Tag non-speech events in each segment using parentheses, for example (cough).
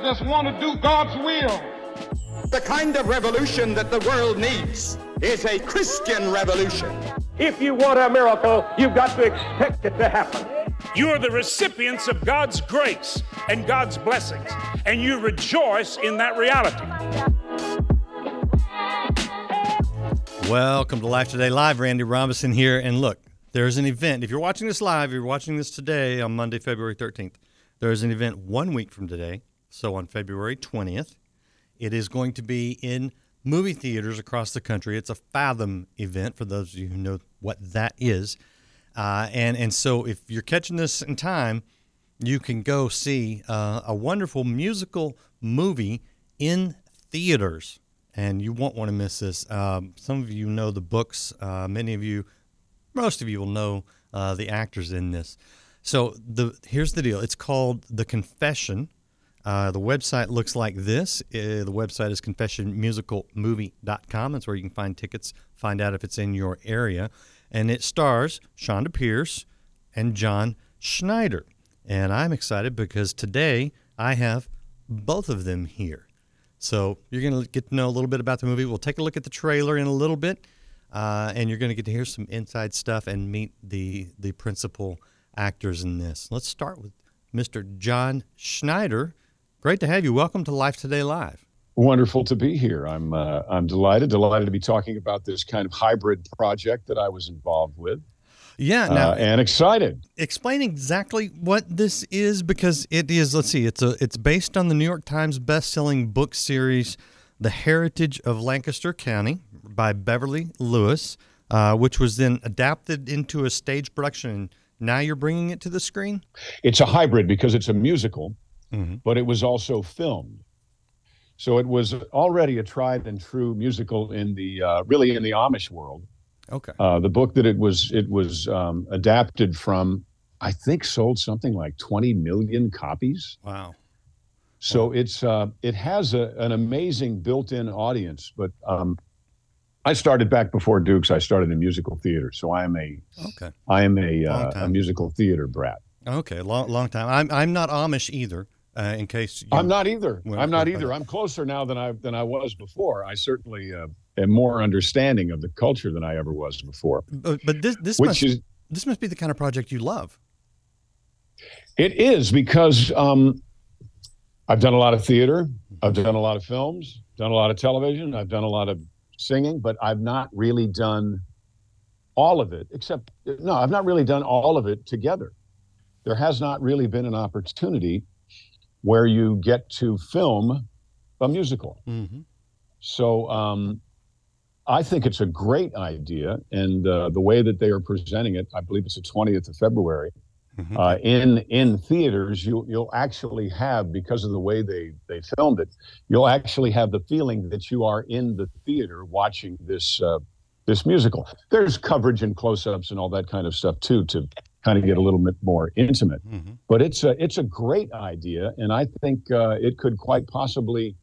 I just want to do God's will. The kind of revolution that the world needs is a Christian revolution. If you want a miracle, you've got to expect it to happen. You are the recipients of God's grace and God's blessings, and you rejoice in that reality. Welcome to Life Today Live. Randy Robinson here. And look, there's an event. If you're watching this live, you're watching this today on Monday, February 13th. There's an event one week from today. So on February 20th, it is going to be in movie theaters across the country. It's a Fathom event for those of you who know what that is. Uh, and, and so if you're catching this in time, you can go see uh, a wonderful musical movie in theaters. And you won't want to miss this. Um, some of you know the books. Uh, many of you, most of you will know uh, the actors in this. So the here's the deal. It's called The Confession uh, the website looks like this. Uh, the website is confessionmusicalmovie.com. That's where you can find tickets, find out if it's in your area. And it stars Chonda Pierce and John Schneider. And I'm excited because today I have both of them here. So you're going to get to know a little bit about the movie. We'll take a look at the trailer in a little bit, uh, and you're going to get to hear some inside stuff and meet the the principal actors in this. Let's start with Mr. John Schneider Great to have you. Welcome to Life Today Live. Wonderful to be here. I'm uh, I'm delighted, delighted to be talking about this kind of hybrid project that I was involved with. Yeah, now, uh, and excited. Explain exactly what this is because it is. Let's see. It's a. It's based on the New York Times best-selling book series, "The Heritage of Lancaster County" by Beverly Lewis, uh, which was then adapted into a stage production. And now you're bringing it to the screen. It's a hybrid because it's a musical mm-hmm. but it was also filmed. So it was already a tried and true musical in the uh, really in the Amish world. Okay. Uh, the book that it was it was um, adapted from, I think, sold something like 20 million copies. Wow. So wow. it's uh, it has a, an amazing built-in audience. But um, I started back before Dukes. I started in musical theater, so I am a okay. I am a, uh, a musical theater brat. Okay, long long time. I'm I'm not Amish either. Uh, in case I'm not either. I'm not either. I'm closer now than I than I was before. I certainly uh, am more understanding of the culture than I ever was before. But, but this this must is, this must be the kind of project you love. It is because um, I've done a lot of theater. I've done a lot of films. Done a lot of television. I've done a lot of singing, but I've not really done all of it. Except no, I've not really done all of it together. There has not really been an opportunity where you get to film a musical. Mm-hmm. So um, I think it's a great idea, and uh, the way that they are presenting it, I believe it's the 20th of February. Mm-hmm. Uh, in in theaters, you you'll actually have because of the way they they filmed it, you'll actually have the feeling that you are in the theater watching this uh, this musical. There's coverage and close-ups and all that kind of stuff too to kind of get a little bit more intimate. Mm-hmm. But it's a it's a great idea, and I think uh, it could quite possibly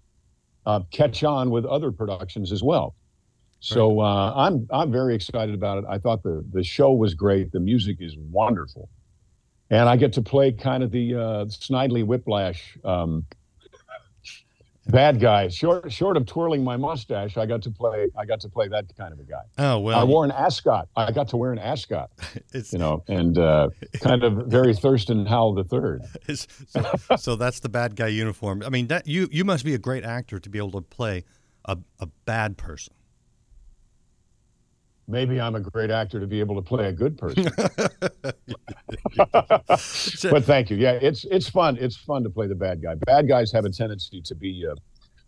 uh, catch on with other productions as well. So uh, I'm I'm very excited about it. I thought the the show was great. The music is wonderful, and I get to play kind of the uh, Snidely Whiplash um, bad guy. Short short of twirling my mustache, I got to play. I got to play that kind of a guy. Oh well. I wore an ascot. I got to wear an ascot. (laughs) It's, you know, and uh, (laughs) kind of very Thurston Howell the third. (laughs) So, so, that's the bad guy uniform. I mean, that you you must be a great actor to be able to play a a bad person. Maybe I'm a great actor to be able to play a good person. (laughs) (laughs) but thank you. Yeah, it's it's fun. It's fun to play the bad guy. Bad guys have a tendency to be uh,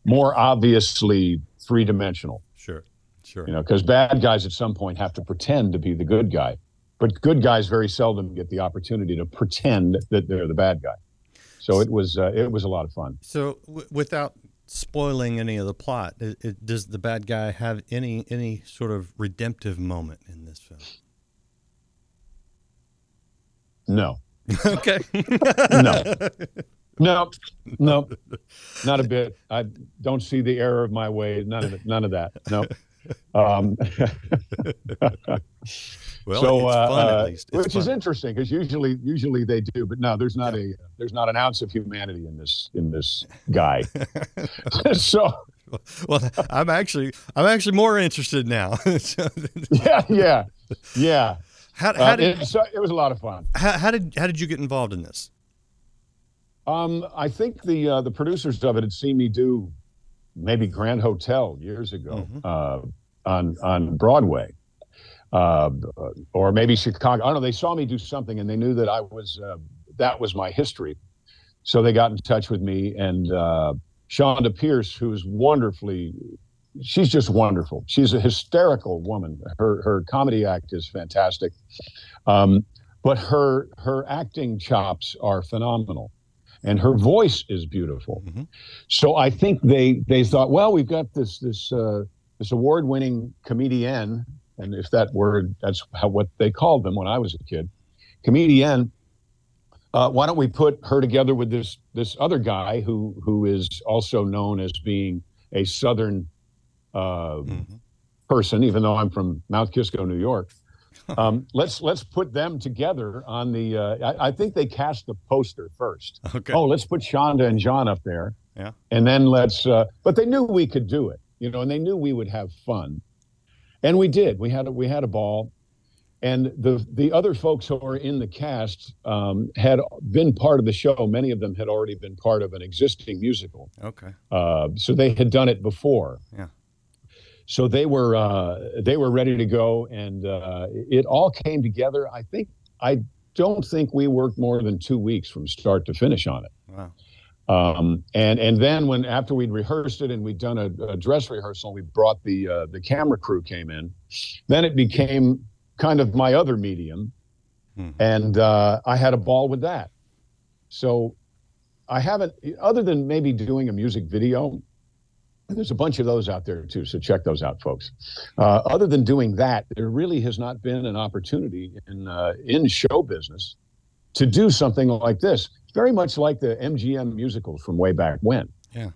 more obviously three dimensional. Sure, sure. You know, because bad guys at some point have to pretend to be the good guy, but good guys very seldom get the opportunity to pretend that they're the bad guy. So it was uh, it was a lot of fun. So w- without spoiling any of the plot, it, it, does the bad guy have any any sort of redemptive moment in this film? No. (laughs) okay. no. No, no, not a bit. I don't see the error of my way. None of it. None of that. No. Um, (laughs) Well, so, it's uh, fun uh, at least. It's which is interesting because usually, usually they do, but no, there's not a there's not an ounce of humanity in this in this guy. (laughs) (laughs) so Well, I'm actually I'm actually more interested now. (laughs) Yeah, yeah, yeah. how, Uh, did it, so it was a lot of fun. how, how did how did you get involved in this? Um, I think the uh, the producers of it had seen me do maybe Grand Hotel years ago uh, on on Broadway, uh, or maybe Chicago. I don't know. They saw me do something, and they knew that I was uh, that was my history, so they got in touch with me. And uh, Chonda Pierce, who's wonderfully, she's just wonderful. She's a hysterical woman. Her her comedy act is fantastic, um, but her her acting chops are phenomenal and her voice is beautiful. Mhm. So I think they they thought, well, we've got this this uh, this award-winning comedian, and if that word that's how what they called them when I was a kid, comedian. Uh, why don't we put her together with this this other guy who who is also known as being a Southern uh, Mhm. person, even though I'm from Mount Kisco, New York. (laughs) Um, let's let's put them together on the. Uh, I, I think they cast the poster first. Okay. Oh, let's put Chonda and John up there. Yeah. And then let's. Uh, but they knew we could do it, you know, and they knew we would have fun, and we did. We had a, we had a ball, and the the other folks who are in the cast um, had been part of the show. Many of them had already been part of an existing musical, Okay. uh, so they had done it before. Yeah. So they were uh, they were ready to go, and uh, it all came together. I think I don't think we worked more than two weeks from start to finish on it. Wow. Um, and and then when after we'd rehearsed it and we'd done a, a dress rehearsal, we brought the uh, the camera crew came in. Then it became kind of my other medium, Mhm. and uh, I had a ball with that. So I haven't, other than maybe doing a music video. There's a bunch of those out there too, so check those out, folks. Uh, other than doing that, there really has not been an opportunity in uh, in show business to do something like this. Very much like the MGM musicals from way back when. Yeah,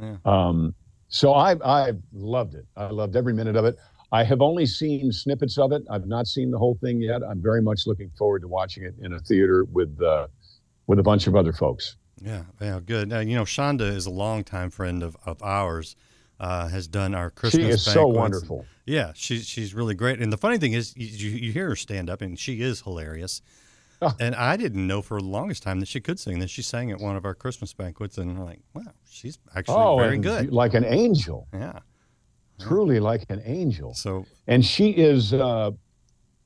yeah. Um, so I I loved it. I loved every minute of it. I have only seen snippets of it. I've not seen the whole thing yet. I'm very much looking forward to watching it in a theater with uh, with a bunch of other folks. Yeah, yeah, good. Uh, you know, Chonda is a longtime friend of, of ours. Uh, has done our Christmas. she is so wonderful. Yeah, she's she's really great. And the funny thing is, you you hear her stand up, and she is hilarious. Oh. And I didn't know for the longest time that she could sing. That she sang at one of our Christmas banquets, and I'm like, wow, she's actually Oh, very good. like an angel, Yeah. truly like an angel. So And she is. Uh,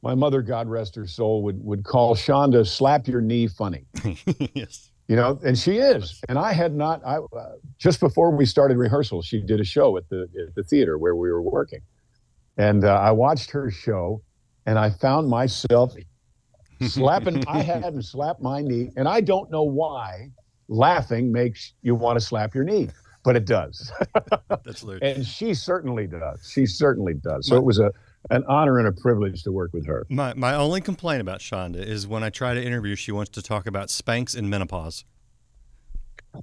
my mother, God rest her soul, would would call Chonda "slap your knee funny." (laughs) yes. you know and she is and i had not i uh, just before we started rehearsal she did a show at the at the theater where we were working and uh, i watched her show and i found myself slapping (laughs) i hadn't slapped my knee and i don't know why laughing makes you want to slap your knee but it does. (laughs) That's and she certainly does. She certainly does. So it was a an honor and a privilege to work with her. My my only complaint about Chonda is when I try to interview, she wants to talk about Spanx and menopause.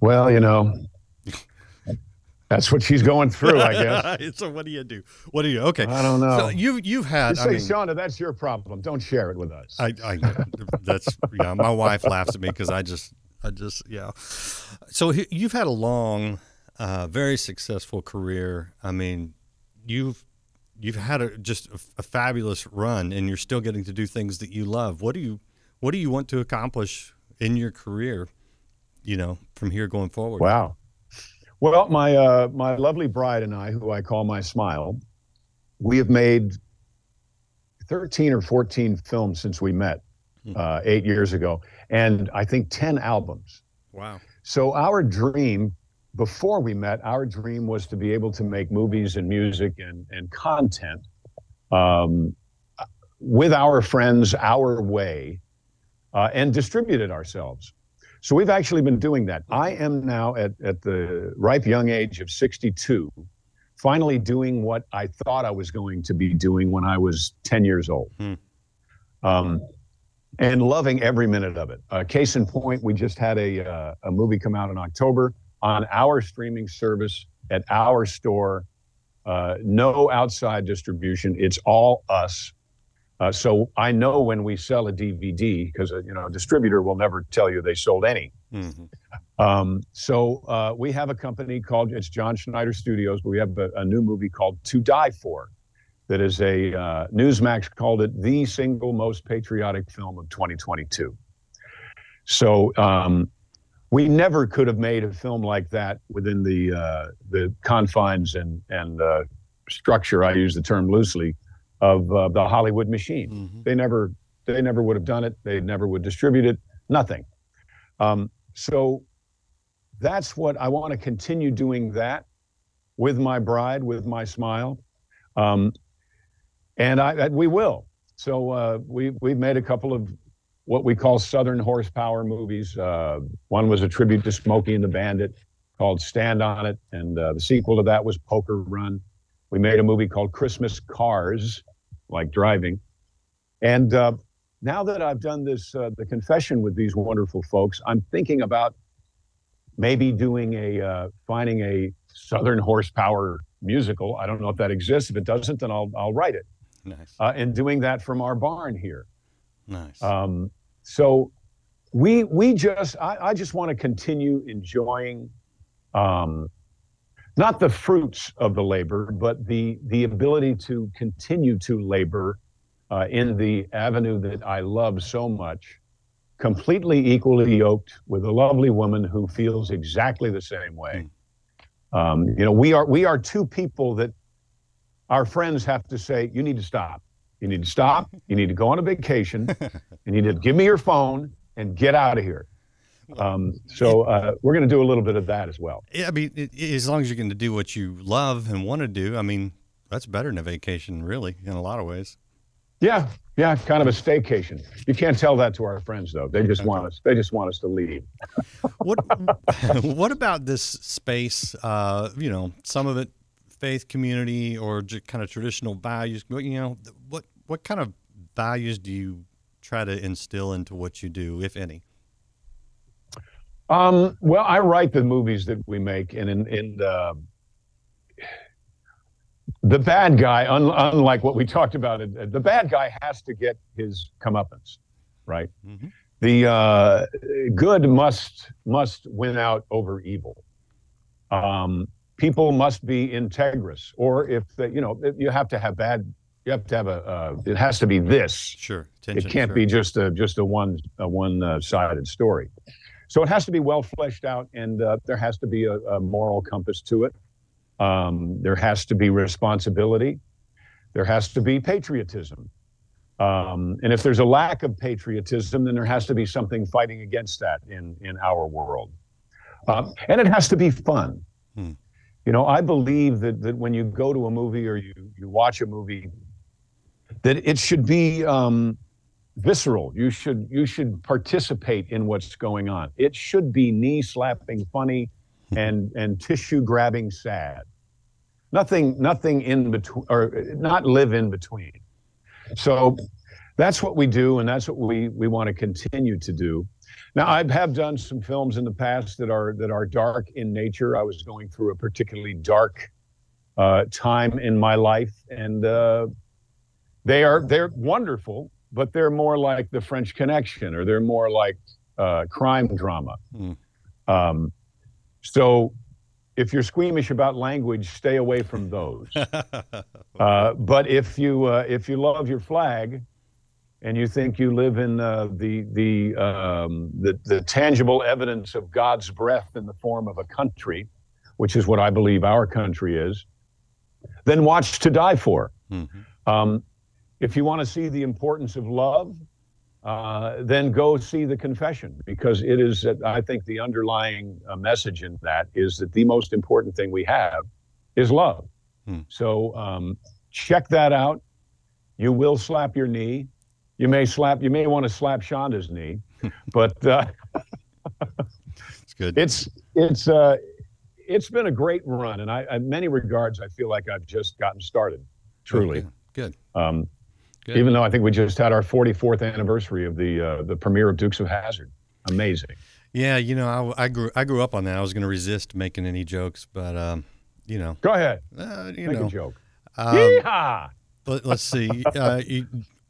well you know that's what she's going through i guess (laughs) so what do you do? What do you? Okay. i don't know So you you've had. You I say, mean, Chonda, that's your problem. Don't share it with us. I, I that's yeah. My wife laughs at me because I just I just yeah. So you've had a long, uh, very successful career. I mean, you've you've had a, just a, a fabulous run, and you're still getting to do things that you love. What do you What do you want to accomplish in your career? You know, from here going forward. wow. Well, my uh, my lovely bride and I, who I call my smile, we have made thirteen or fourteen films since we met uh, eight years ago, and I think ten albums. Wow. So our dream before we met, our dream was to be able to make movies and music and, and content um, with our friends, our way, uh, and distribute it ourselves. So we've actually been doing that. I am now at, at the ripe young age of 62, finally doing what I thought I was going to be doing when I was 10 years old. Hmm. Um, and loving every minute of it. Uh, case in point, we just had a, uh, a movie come out in October on our streaming service at our store. Uh, no outside distribution. It's all us. Uh, so I know when we sell a DVD because uh, you know a distributor will never tell you they sold any. Mhm. Um, so uh, we have a company called it's John Schneider Studios. But we have a, a new movie called To Die For, that is a uh, Newsmax called it the single most patriotic film of 2022. So um, we never could have made a film like that within the uh, the confines and and uh, structure. I use the term loosely of uh, the Hollywood machine. Mhm. They never they never would have done it. They never would distribute it. Nothing. Um, so that's what I want to continue doing that with my bride, with my smile, um, and I, I we will. So uh, we we've made a couple of what we call Southern horsepower movies. Uh, one was a tribute to Smokey and the Bandit called Stand on It, and uh, the sequel to that was Poker Run. We made a movie called Christmas Cars, like driving. And uh, now that I've done this, uh, the confession with these wonderful folks, I'm thinking about maybe doing a, uh, finding a Southern horsepower musical. I don't know if that exists. If it doesn't, then I'll, I'll write it. Nice. Uh, and doing that from our barn here. nice. Um, so we we just I, I just want to continue enjoying um, not the fruits of the labor, but the the ability to continue to labor uh, in the avenue that I love so much, completely equally yoked with a lovely woman who feels exactly the same way. Um, you know, we are we are two people that our friends have to say, you need to stop. You need to stop. You need to go on a vacation. (laughs) you need to give me your phone and get out of here. Um, so uh, we're going to do a little bit of that as well. Yeah, I mean, it, it- as long as you're going to do what you love and want to do, I mean, that's better than a vacation, really, in a lot of ways. Yeah, yeah, kind of a staycation. You can't tell that to our friends though. They just want us. They just want us to leave. What (laughs) What about this space? Uh, you know, some of it faith community or just kind of traditional values. What- You know, what what kind of values do you try to instill into what you do, if any? Um, well, I write the movies that we make, and in in uh, the bad guy, un, unlike what we talked about, uh, the bad guy has to get his comeuppance, right? Mhm. The uh, good must must win out over evil. Um, people must be integrous, or if they, you know, you have to have bad. You have to have a. Uh, it has to be this Sure, it can't sure. be just a just a one a one uh, sided story. So it has to be well fleshed out, and uh, there has to be a, a moral compass to it. Um, there has to be responsibility. There has to be patriotism. Um, and if there's a lack of patriotism, then there has to be something fighting against that in in our world. Um, and it has to be fun. Hmm. You know, I believe that that when you go to a movie or you you watch a movie, that it should be um, visceral. You should you should participate in what's going on. It should be knee slapping funny and and tissue grabbing sad. Nothing nothing in between or not live in between. So that's what we do and that's what we we want to continue to do. Now I have done some films in the past that are that are dark in nature. I was going through a particularly dark uh, time in my life and uh, they are they're wonderful, but they're more like the French Connection, or they're more like uh, crime drama. Mm. Um, so, if you're squeamish about language, stay away from (laughs) those. uh, but if you uh, if you love your flag, and you think you live in uh, the the, um, the the tangible evidence of God's breath in the form of a country, which is what I believe our country is, then watch To Die For. Mhm. Um, if you want to see the importance of love, uh, then go see the confession because it is, uh, I think, the underlying uh, message in that is that the most important thing we have is love. Hmm. So um, check that out. You will slap your knee. You may slap. You may want to slap Chonda's knee, (laughs) but uh, It's good. it's it's uh, it's been a great run, and I, in many regards, I feel like I've just gotten started. Truly. Okay, Good. Um, Good. even though I think we just had our 44th anniversary of the uh, the premiere of Dukes of Hazzard. Amazing. Yeah, you know, I, I grew I grew up on that. I was going to resist making any jokes, but um, you know, Go ahead, uh, you make know, a joke. um, Yeehaw! let, let's see. Uh, you,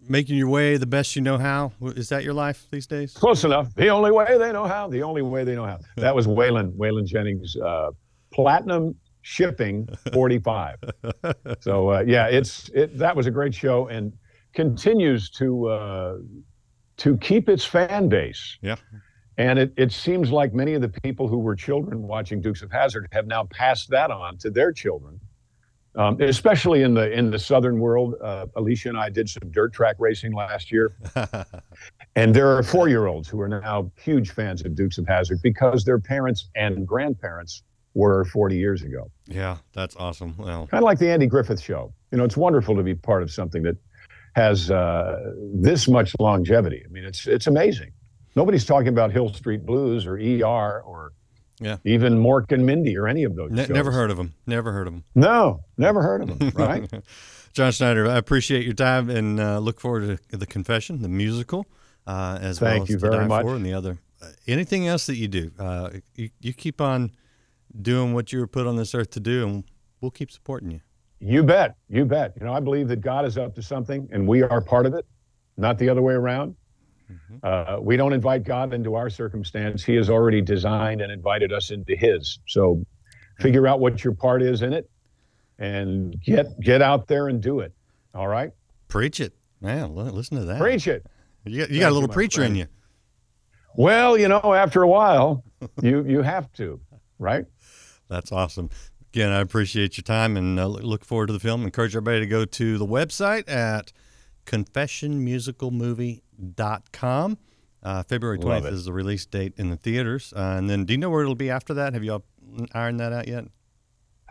making your way the best you know how. Is that your life these days? Close enough. The only way they know how. The only way they know how. That was Waylon Waylon Jennings, uh, platinum shipping 45. (laughs) so uh, yeah, it's it. That was a great show and continues to uh, to keep its fan base. Yeah. And it, it seems like many of the people who were children watching Dukes of Hazzard have now passed that on to their children um, especially in the in the southern world. Uh, Alicia and I did some dirt track racing last year, (laughs) and there are four year olds who are now huge fans of Dukes of Hazzard because their parents and grandparents were 40 years ago. Yeah, that's awesome. Well, kind of like the Andy Griffith Show. You know, it's wonderful to be part of something that has uh, this much longevity. I mean, it's it's amazing. Nobody's talking about Hill Street Blues or ER or yeah. Even Mork and Mindy or any of those. Ne- never heard of them. Never heard of them. No, never heard of them. (laughs) Right. John Schneider, I appreciate your time and uh, look forward to the confession, the musical, uh, as Thank well as you the very much. For and the other. Uh, anything else that you do, uh, you, you keep on doing what you were put on this earth to do, and we'll keep supporting you. You bet. You bet. You know, I believe that God is up to something, and we are part of it, not the other way around. Mm-hmm. Uh, we don't invite God into our circumstance. He has already designed and invited us into His. So figure out what your part is in it and get get out there and do it. All right? Preach it. Man, listen to that. Preach it. You got, you got a little preacher friend. in you. Well, you know, after a while, you you have to, right? (laughs) That's awesome. Again, I appreciate your time and uh, look forward to the film. Encourage everybody to go to the website at confessionmusicalmovie.com. Uh, February 20th is the release date in the theaters. Uh, and then do you know where it'll be after that? Have you all ironed that out yet?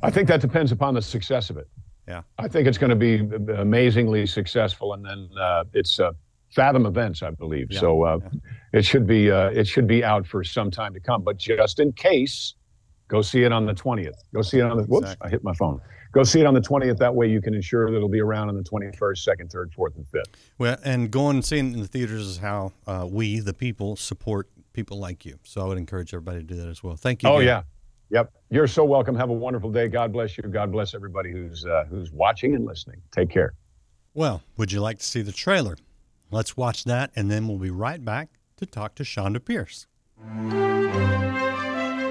I think that depends upon the success of it. Yeah. I think it's going to be amazingly successful. And then uh, it's uh, Fathom Events, I believe. Yeah. So uh, yeah. it should be uh, it should be out for some time to come. But just in case, go see it on the 20th. Go see it on the. Whoops! Exactly. I hit my phone go see it on the 20th. That way you can ensure that it'll be around on the 21st, 2nd, 3rd, 4th, and 5th. Well, and going and seeing it in the theaters is how uh, we, the people, support people like you. So I would encourage everybody to do that as well. Thank you. Oh, again. yeah. Yep. You're so welcome. Have a wonderful day. God bless you. God bless everybody who's uh, who's watching and listening. Take care. Well, would you like to see the trailer? Let's watch that, and then we'll be right back to talk to Chonda Pierce.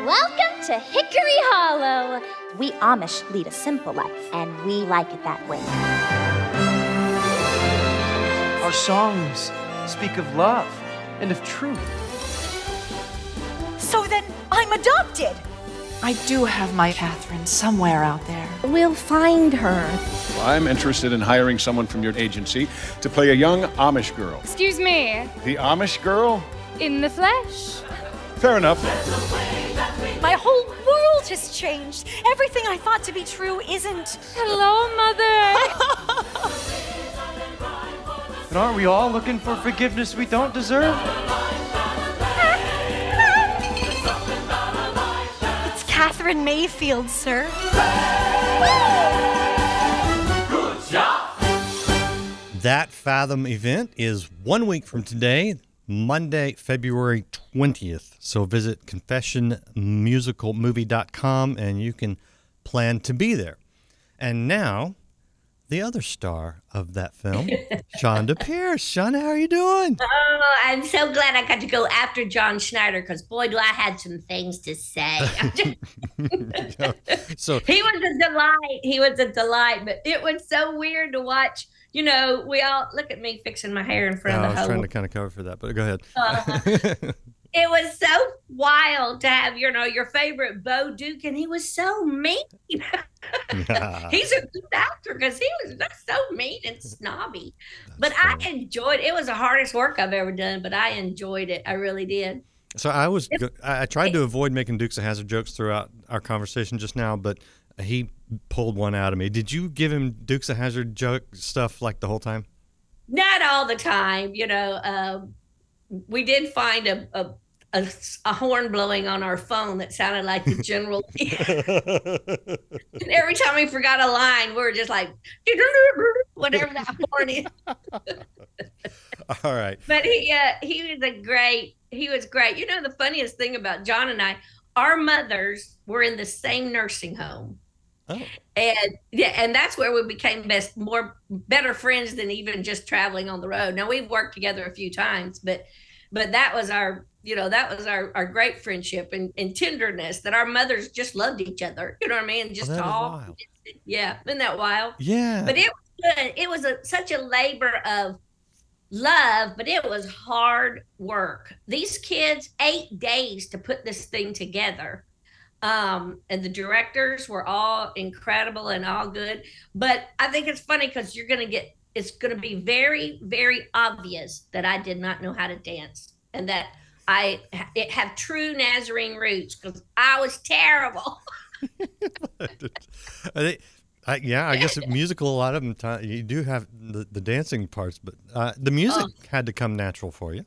Welcome to Hickory Hollow. We Amish lead a simple life, and we like it that way. Our songs speak of love and of truth. So then I'm adopted. I do have my Katherine somewhere out there. We'll find her. I'm interested in hiring someone from your agency to play a young Amish girl. Excuse me? The Amish girl? In the flesh? Fair enough. My whole world has changed. Everything I thought to be true isn't. Hello, Mother. (laughs) but aren't we all looking for forgiveness we don't deserve? (laughs) it's Katherine Mayfield, sir. Good job. That Fathom event is one week from today. Monday, February 20th. So visit confessionmusicalmovie.com and you can plan to be there. And now, the other star of that film, (laughs) Chonda Pierce. Chonda, how are you doing? Oh, I'm so glad I got to go after John Schneider because boy, do I had some things to say. (laughs) (laughs) so he was a delight. He was a delight, but it was so weird to watch you know, we all look at me fixing my hair in front no, of the I was hole. trying to kind of cover for that, but go ahead. Uh, it was so wild to have, you know, your favorite Bo Duke, and he was so mean. yeah. (laughs) He's a good actor because he was just so mean and snobby. That's but funny. I enjoyed it. was the hardest work I've ever done, but I enjoyed it. I really did. So I was, I tried to avoid making Dukes of Hazzard jokes throughout our conversation just now, but he pulled one out of me. Did you give him Dukes of Hazzard joke stuff like the whole time? Not all the time. You know, uh, we did find a, a, a, a, horn blowing on our phone that sounded like the general. (laughs) and every time we forgot a line, we were just like, (laughs) whatever that horn is. all right. But he, uh, he was a great, he was great. You know, the funniest thing about John and I, our mothers were in the same nursing home Oh. And yeah, and that's where we became best, more better friends than even just traveling on the road. Now we've worked together a few times, but but that was our you know that was our, our great friendship and, and tenderness that our mothers just loved each other you know what i mean? Just oh, talk yeah isn't that wild? Yeah. But it was good. It was a, such a labor of love but it was hard work. These kids eight days to put this thing together. Um, and the directors were all incredible and all good. But i think it's funny because you're gonna get it's gonna be very very obvious that i did not know how to dance and that I have true Nazarene roots because I was terrible. (laughs) I I, yeah, I guess musical. A lot of them, you do have the, the dancing parts, but uh, the music oh. had to come natural for you.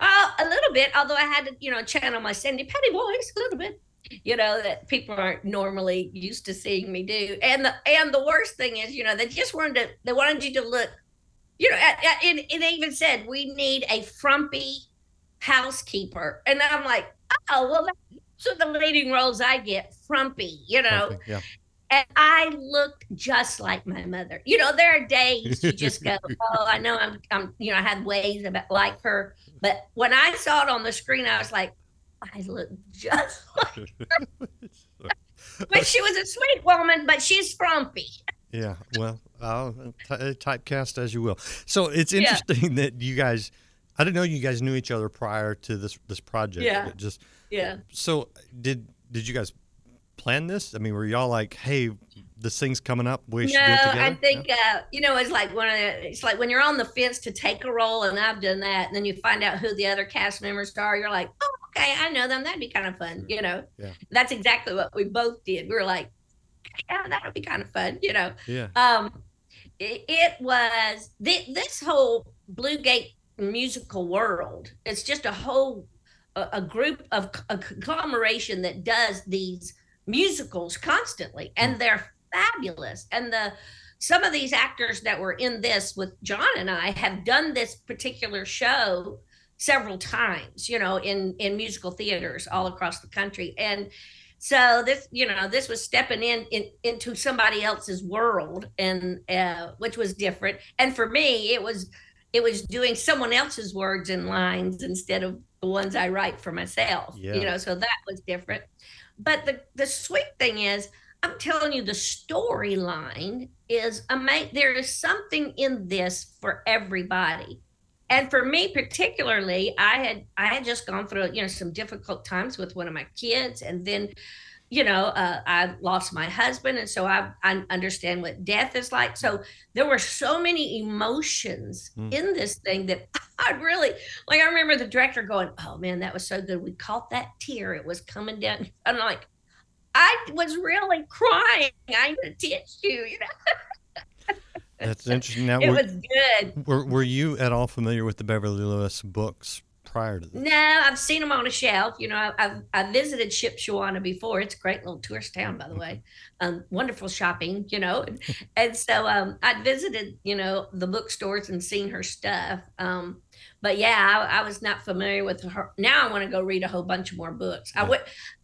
Uh, a little bit, although I had to, you know, channel my Sandi Patty voice a little bit. You know that people aren't normally used to seeing me do, and the and the worst thing is, you know, they just wanted to, they wanted you to look, you know, and it even said we need a frumpy housekeeper. And I'm like, oh, well, so the leading roles I get, frumpy, you know. Frumpy, yeah. And I looked just like my mother. You know, there are days you just go, (laughs) oh, I know I'm, I'm, you know, I had ways about like her. But when I saw it on the screen, I was like, I look just (laughs) like her. (laughs) but she was a sweet woman, but she's frumpy. Yeah, well, I'll uh, t- uh, typecast as you will. So it's interesting yeah. that you guys – I didn't know you guys knew each other prior to this this project. Yeah. just yeah. So did did you guys plan this? I mean, were y'all like, hey, this thing's coming up, we no, should do it together? I think uh, you know it's like when it's like when you're on the fence to take a role, and I've done that, and then you find out who the other cast members are. You're like, oh, okay, I know them. That'd be kind of fun, you know. Yeah. That's exactly what we both did. We were like, yeah, that would be kind of fun, you know. Yeah. Um, it, it was th- this whole Blue Gate musical world. It's just a whole a, a group of a conglomeration that does these musicals constantly, and hmm. they're fabulous. And the some of these actors that were in this with John and I have done this particular show several times, you know, in in musical theaters all across the country. And so this, you know, this was stepping in, in into somebody else's world, and uh, which was different. And for me, it was it was doing someone else's words and lines instead of the ones I write for myself. Yeah. You know, so that was different. But the the sweet thing is, I'm telling you, the storyline is amazing. There is something in this for everybody. And for me particularly, I had I had just gone through you know some difficult times with one of my kids, and then you know, uh, I lost my husband, and so I, I understand what death is like. So there were so many emotions mm. in this thing that (laughs) I really like. I remember the director going, "Oh man, that was so good. We caught that tear. It was coming down." (laughs) I'm like, I was really crying. I could teach you, you know. That's interesting. Now, (laughs) it were, was good. Were, were you at all familiar with the Beverly Lewis books prior to this? No, I've seen them on a shelf. You know, I've I visited Shipshewana before. It's a great little tourist town, by the way. Um, wonderful shopping, you know, and, (laughs) and so um, I'd visited, you know, the bookstores and seen her stuff. Um, but yeah, I, I, was not familiar with her. Now I want to go read a whole bunch more books. I would.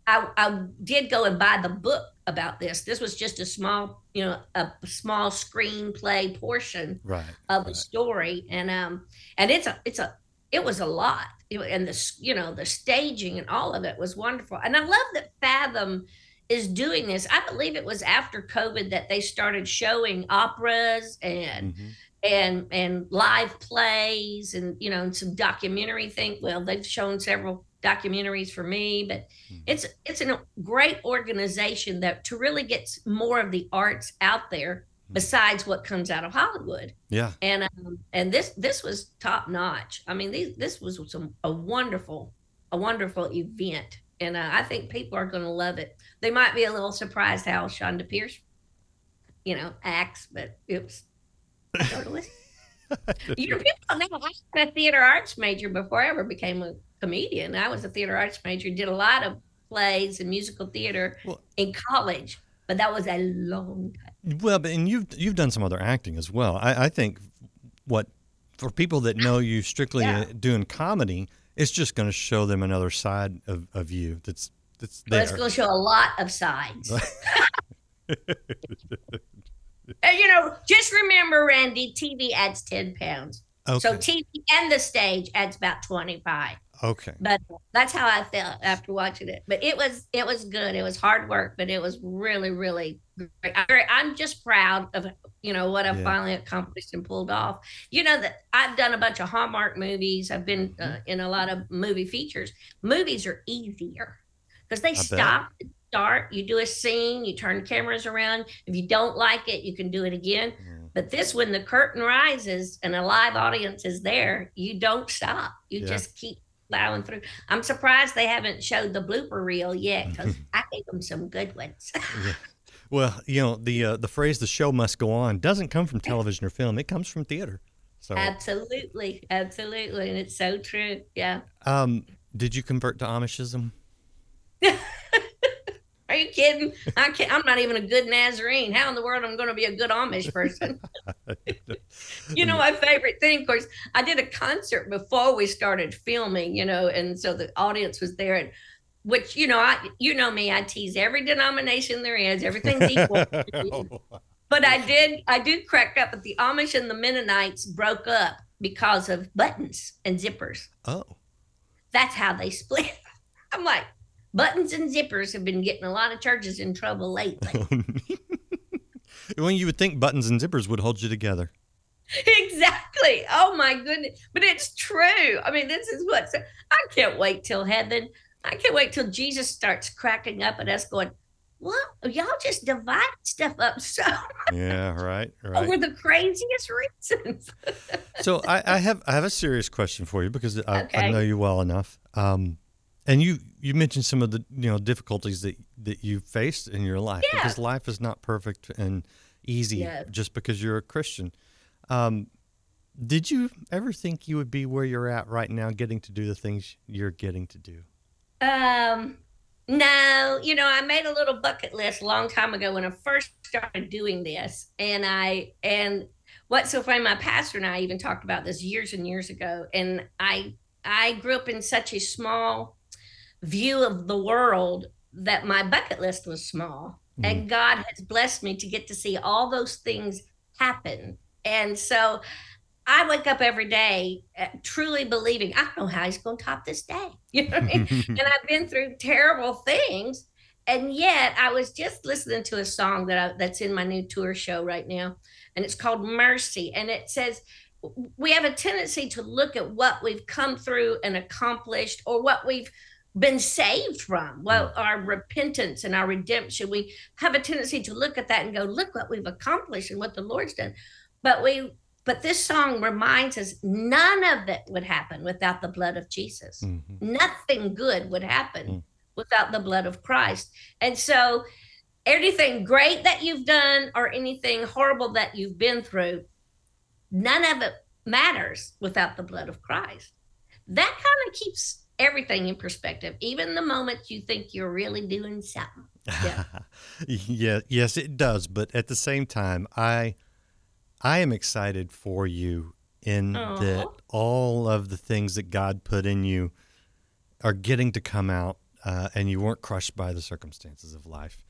I, I did go and buy the book about this. This was just a small, you know, a small screenplay portion right, of right. the story, and um, and it's a, it's a, it was a lot and the you know the staging and all of it was wonderful and i love that fathom is doing this i believe it was after covid that they started showing operas and mm-hmm. and and live plays and you know and some documentary thing well they've shown several documentaries for me but mm-hmm. it's it's a great organization that to really get more of the arts out there besides what comes out of Hollywood. Yeah. And um, and this this was top notch. I mean, these this was some a wonderful a wonderful event, and uh, I think people are going to love it. They might be a little surprised how Chonda Pierce, you know, acts, but was totally. (laughs) you know, people know I was a theater arts major before I ever became a comedian. I was a theater arts major, did a lot of plays and musical theater well, in college, but that was a long time well, but and you've you've done some other acting as well. I, I think what for people that know you strictly yeah. Uh, doing comedy, it's just going to show them another side of, of you that's that's there. Well, it's going to show a lot of sides. (laughs) And you know, just remember, Randy, TV adds 10 pounds. So TV and the stage adds about 25. Okay. But that's how I felt after watching it. But it was it was good. It was hard work, but it was really, really great. I- I'm just proud of you know what I've Yeah. finally accomplished and pulled off. You know that I've done a bunch of Hallmark movies. I've been uh, in a lot of movie features. Movies are easier because they bet. stop and start. You do a scene, you turn cameras around. If you don't like it, you can do it again. But this, when the curtain rises and a live audience is there, you don't stop. You Yeah. just keep plowing through. I'm surprised they haven't showed the blooper reel yet because I gave them some good ones. (laughs) Yeah. Well, you know the uh, the phrase "the show must go on" doesn't come from television or film; it comes from theater. So, absolutely, absolutely, and it's so true. Yeah. um, did you convert to Amishism? (laughs) Are you kidding? I can't. I'm not even a good Nazarene. How in the world am I going to be a good Amish person? (laughs) you know, my favorite thing, of course, I did a concert before we started filming, you know, and so the audience was there and which, you know, I you know me, I tease every denomination there is, everything's (laughs) equal. Oh. but I did I did crack up but the Amish and the Mennonites broke up because of buttons and zippers. Oh. That's how they split. (laughs) I'm like, buttons and zippers have been getting a lot of churches in trouble lately. (laughs) when you would think buttons and zippers would hold you together. exactly. Oh my goodness. But it's true. I mean, this is what I can't wait till heaven. I can't wait till Jesus starts cracking up at us going, What? Y'all just divide stuff up (laughs) so Yeah, right, right. over the craziest reasons. so I, I (laughs) have I have a serious question for you because I, I know you well enough. Um, and you you mentioned some of the you know difficulties that that you faced in your life Yeah. because life is not perfect and easy Yeah. just because you're a Christian. Um, did you ever think you would be where you're at right now, getting to do the things you're getting to do? Um, no, you know, I made a little bucket list a long time ago when I first started doing this, and I and what's so funny, my pastor and I even talked about this years and years ago, and I I grew up in such a small view of the world that my bucket list was small, and God has blessed me to get to see all those things happen, and so. I wake up every day uh, truly believing I don't know how he's going to top this day. (laughs) You know what I mean? (laughs) and I've been through terrible things, and yet I was just listening to a song that I, that's in my new tour show right now, and it's called Mercy, and it says we have a tendency to look at what we've come through and accomplished, or what we've been saved from, well, mm. our repentance and our redemption. We have a tendency to look at that and go, look what we've accomplished and what the Lord's done. But we but this song reminds us none of it would happen without the blood of Jesus. Mm-hmm. Nothing good would happen mm. without the blood of Christ. And so anything great that you've done or anything horrible that you've been through, none of it matters without the blood of Christ. That kind of keeps everything in perspective, even the moments you think you're really doing something. Yeah. (laughs) yeah, yes, it does. But at the same time, I I am excited for you in Aw. that all of the things that God put in you are getting to come out, uh, and you weren't crushed by the circumstances of life.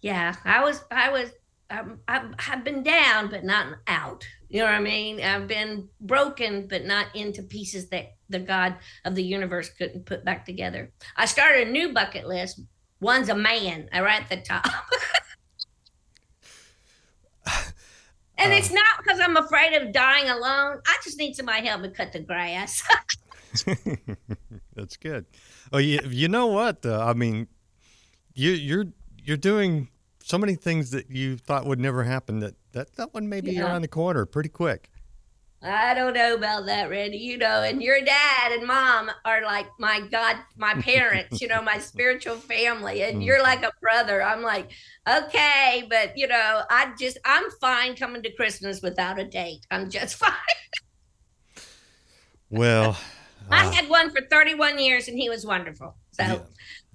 yeah i was i was um, I've, I've been down but not out. You know what i mean? I've been broken but not into pieces that the god of the universe couldn't put back together. I started a new bucket list. One's a man. Uh, right at the top. (laughs) And it's not because i'm afraid of dying alone. I just need somebody to help me cut the grass. (laughs) (laughs) That's good. Oh, you, you know what? Though? I mean, you you're you're doing so many things that you thought would never happen. That that that one may be Yeah. around the corner pretty quick. I don't know about that, Randy. You know, and your dad and mom are like my God, my parents, you know, my (laughs) spiritual family. And mm. you're like a brother. I'm like, okay, but you know, I just I'm fine coming to Christmas without a date. I'm just (laughs) fine. Well, I uh, had one for 31 years and he was wonderful. So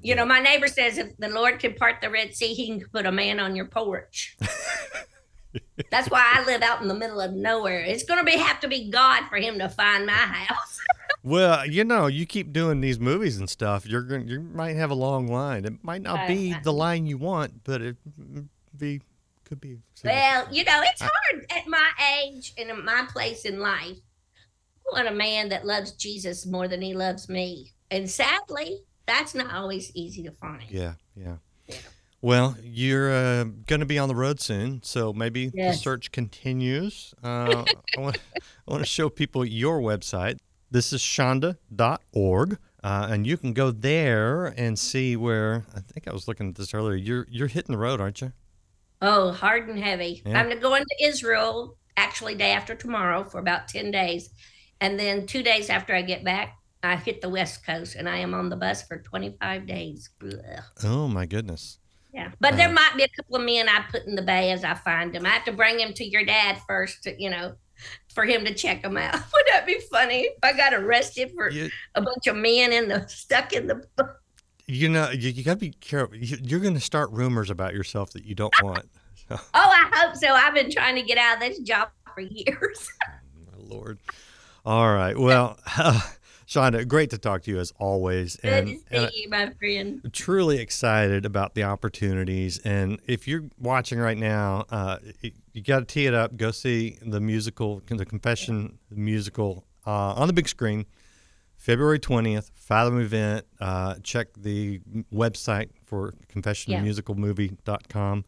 you know, my neighbor says if the Lord can part the Red Sea, he can put a man on your porch. (laughs) That's why I live out in the middle of nowhere. It's gonna be have to be God for him to find my house. (laughs) Well, you know, you keep doing these movies and stuff. You're going, you might have a long line. It might not be Uh, the line you want, but it mm, be could be. Well, you know, it's hard at my age and in my place in life. I want a man that loves Jesus more than he loves me. And sadly, that's not always easy to find. Yeah, yeah. Well, you're uh, going to be on the road soon, so maybe Yes. the search continues. Uh, (laughs) I, want, to show people your website. This is chonda.org, uh, and you can go there and see where I think I was looking at this earlier. You're you're hitting the road, aren't you? Oh, hard and heavy. Yeah. I'm going to Israel actually day after tomorrow for about 10 days. And then two days after I get back, I hit the West Coast and I am on the bus for 25 days. Ugh. Oh my goodness. Yeah. But there Uh, might be a couple of men I put in the bay as I find them. I have to bring him to your dad first, to, you know, for him to check them out. (laughs) Would that be funny if I got arrested for a bunch of men in the stuck in the You know, you, you got to be careful. You, you're going to start rumors about yourself that you don't want. (laughs) Oh, I hope so. I've been trying to get out of this job for years. (laughs) My lord. All right. Well, Chonda, great to talk to you as always. Good And, to see and you, my friend. truly excited about the opportunities. And if you're watching right now, uh, you, you got to tee it up. Go see the musical, the Confession musical uh, on the big screen, February 20th, Fathom event. Uh, check the website for confessionmusicalmovie.com.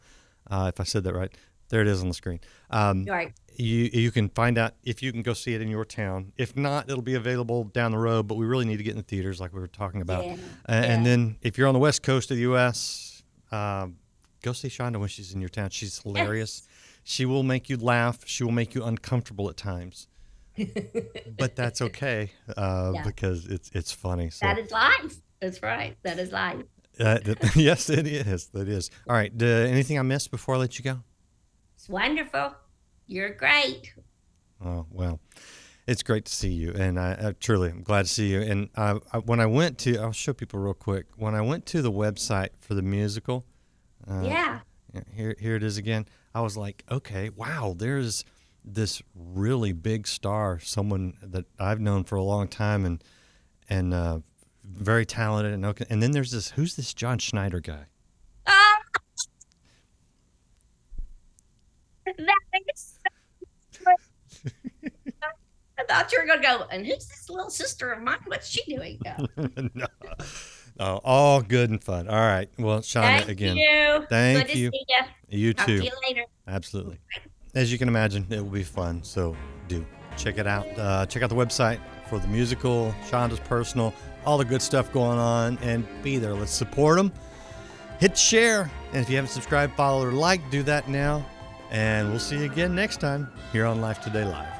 Uh, if I said that right, there it is on the screen. Um, Right. you you can find out if you can go see it in your town. If not, it'll be available down the road. But we really need to get in the theaters, like we were talking about. Yeah, A- And then if you're on the west coast of the U.S., um, go see Chonda when she's in your town. She's hilarious. She will make you laugh. She will make you uncomfortable at times, (laughs) but that's okay uh, Yeah. because it's it's funny. So. That is life. That's right. That is life. Uh, (laughs) yes, it is. It is. All right. Uh, anything I missed before I let you go? It's wonderful. You're great. Oh well, it's great to see you, and I, I truly am glad to see you. And I, I, when I went to, I'll show people real quick. When I went to the website for the musical, uh, Yeah. here here it is again. I was like, okay, wow, there's this really big star, someone that I've known for a long time, and and uh, very talented, and okay. And then there's this, who's this John Schneider guy? Ah! That is so I thought you were going to go, and who's this little sister of mine? What's she doing? (laughs) No. no. Oh, all good and fun. All right. Well, Chonda, Thank again. you. Thank Good you. see ya. You Talk too. to you later. Absolutely. As you can imagine, it will be fun. So do check it out. Uh, check out the website for the musical, Chonda's personal, all the good stuff going on, and be there. Let's support them. Hit share. And if you haven't subscribed, follow, or like, do that now. And we'll see you again next time here on Life Today Live.